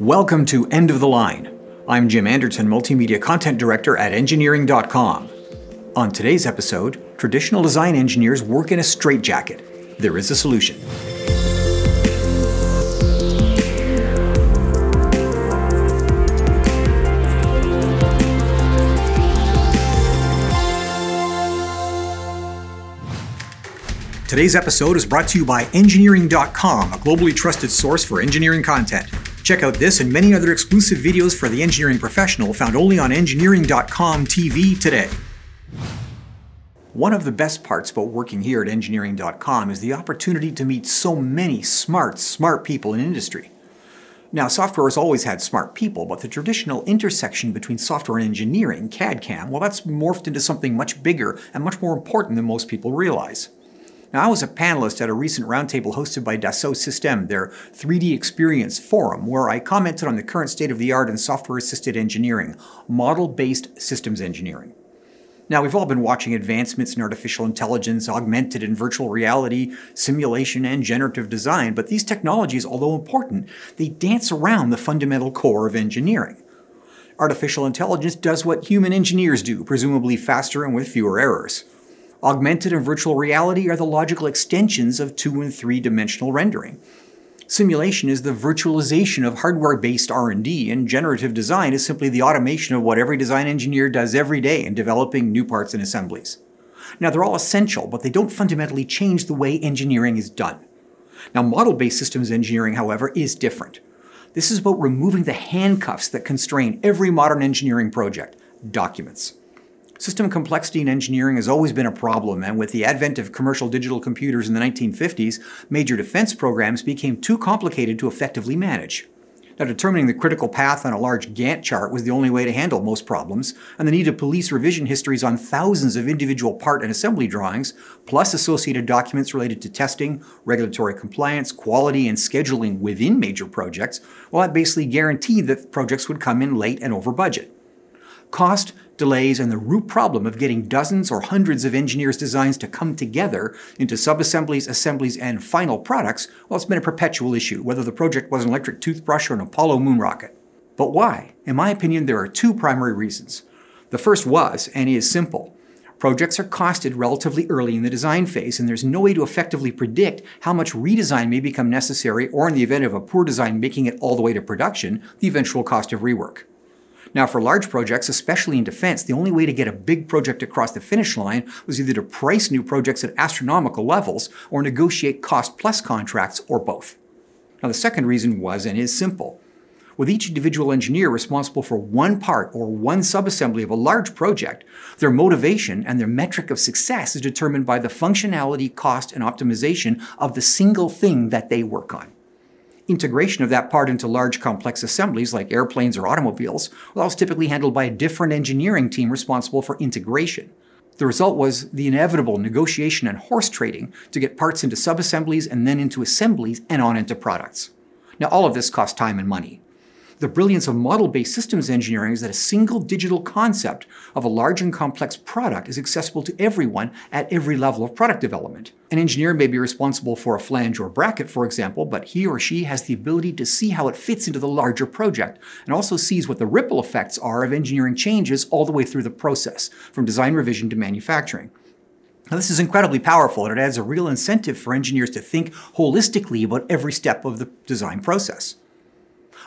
Welcome to End of the Line. I'm Jim Anderton, Multimedia Content Director at Engineering.com. On today's episode, traditional design engineers work in a straitjacket. There is a solution. Today's episode is brought to you by Engineering.com, a globally trusted source for engineering content. Check out this and many other exclusive videos for the engineering professional found only on Engineering.com TV today. One of the best parts about working here at Engineering.com is the opportunity to meet so many smart, smart people in industry. Now, software has always had smart people, but the traditional intersection between software and engineering, CAD CAM, well, that's morphed into something much bigger and much more important than most people realize. Now, I was a panelist at a recent roundtable hosted by Dassault Systèmes, their 3D Experience Forum, where I commented on the current state of the art in software assisted engineering, model based systems engineering. Now, we've all been watching advancements in artificial intelligence, augmented and virtual reality, simulation, and generative design, but these technologies, although important, they dance around the fundamental core of engineering. Artificial intelligence does what human engineers do, presumably faster and with fewer errors. Augmented and virtual reality are the logical extensions of two and three dimensional rendering. Simulation is the virtualization of hardware-based R&D, and generative design is simply the automation of what every design engineer does every day in developing new parts and assemblies. Now, they're all essential, but they don't fundamentally change the way engineering is done. Now, model-based systems engineering, however, is different. This is about removing the handcuffs that constrain every modern engineering project, documents. System complexity in engineering has always been a problem, and with the advent of commercial digital computers in the 1950s, major defense programs became too complicated to effectively manage. Now, determining the critical path on a large Gantt chart was the only way to handle most problems, and the need to police revision histories on thousands of individual part and assembly drawings, plus associated documents related to testing, regulatory compliance, quality, and scheduling within major projects, well, that basically guaranteed that projects would come in late and over budget. Cost, delays, and the root problem of getting dozens or hundreds of engineers' designs to come together into subassemblies, assemblies, and final products, well, it's been a perpetual issue, whether the project was an electric toothbrush or an Apollo moon rocket. But why? In my opinion, there are two primary reasons. The first was, and is simple. Projects are costed relatively early in the design phase, and there's no way to effectively predict how much redesign may become necessary, or in the event of a poor design making it all the way to production, the eventual cost of rework. Now, for large projects, especially in defense, the only way to get a big project across the finish line was either to price new projects at astronomical levels or negotiate cost plus contracts or both. Now, the second reason was and is simple. With each individual engineer responsible for one part or one subassembly of a large project, their motivation and their metric of success is determined by the functionality, cost, and optimization of the single thing that they work on integration of that part into large complex assemblies like airplanes or automobiles, well, was typically handled by a different engineering team responsible for integration. The result was the inevitable negotiation and horse trading to get parts into subassemblies and then into assemblies and on into products. Now, all of this cost time and money. The brilliance of model based systems engineering is that a single digital concept of a large and complex product is accessible to everyone at every level of product development. An engineer may be responsible for a flange or bracket, for example, but he or she has the ability to see how it fits into the larger project and also sees what the ripple effects are of engineering changes all the way through the process, from design revision to manufacturing. Now, this is incredibly powerful and it adds a real incentive for engineers to think holistically about every step of the design process.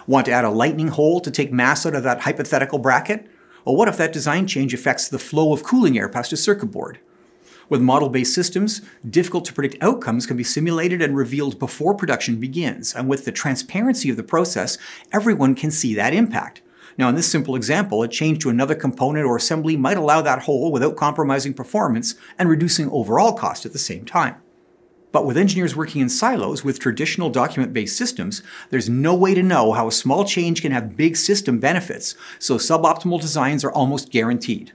Want to add a lightening hole to take mass out of that hypothetical bracket? Well, what if that design change affects the flow of cooling air past a circuit board? With model based systems, difficult to predict outcomes can be simulated and revealed before production begins. And with the transparency of the process, everyone can see that impact. Now, in this simple example, a change to another component or assembly might allow that hole without compromising performance and reducing overall cost at the same time. But with engineers working in silos with traditional document based systems, there's no way to know how a small change can have big system benefits, so suboptimal designs are almost guaranteed.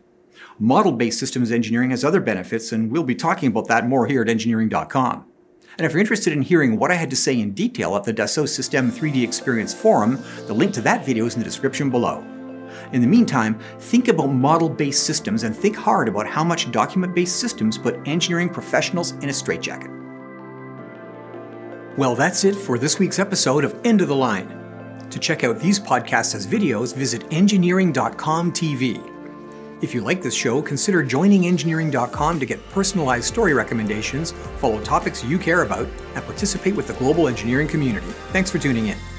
Model based systems engineering has other benefits, and we'll be talking about that more here at engineering.com. And if you're interested in hearing what I had to say in detail at the Dassault Systèmes 3D Experience Forum, the link to that video is in the description below. In the meantime, think about model based systems and think hard about how much document based systems put engineering professionals in a straitjacket. Well, that's it for this week's episode of End of the Line. To check out these podcasts as videos, visit engineering.com TV. If you like this show, consider joining engineering.com to get personalized story recommendations, follow topics you care about, and participate with the global engineering community. Thanks for tuning in.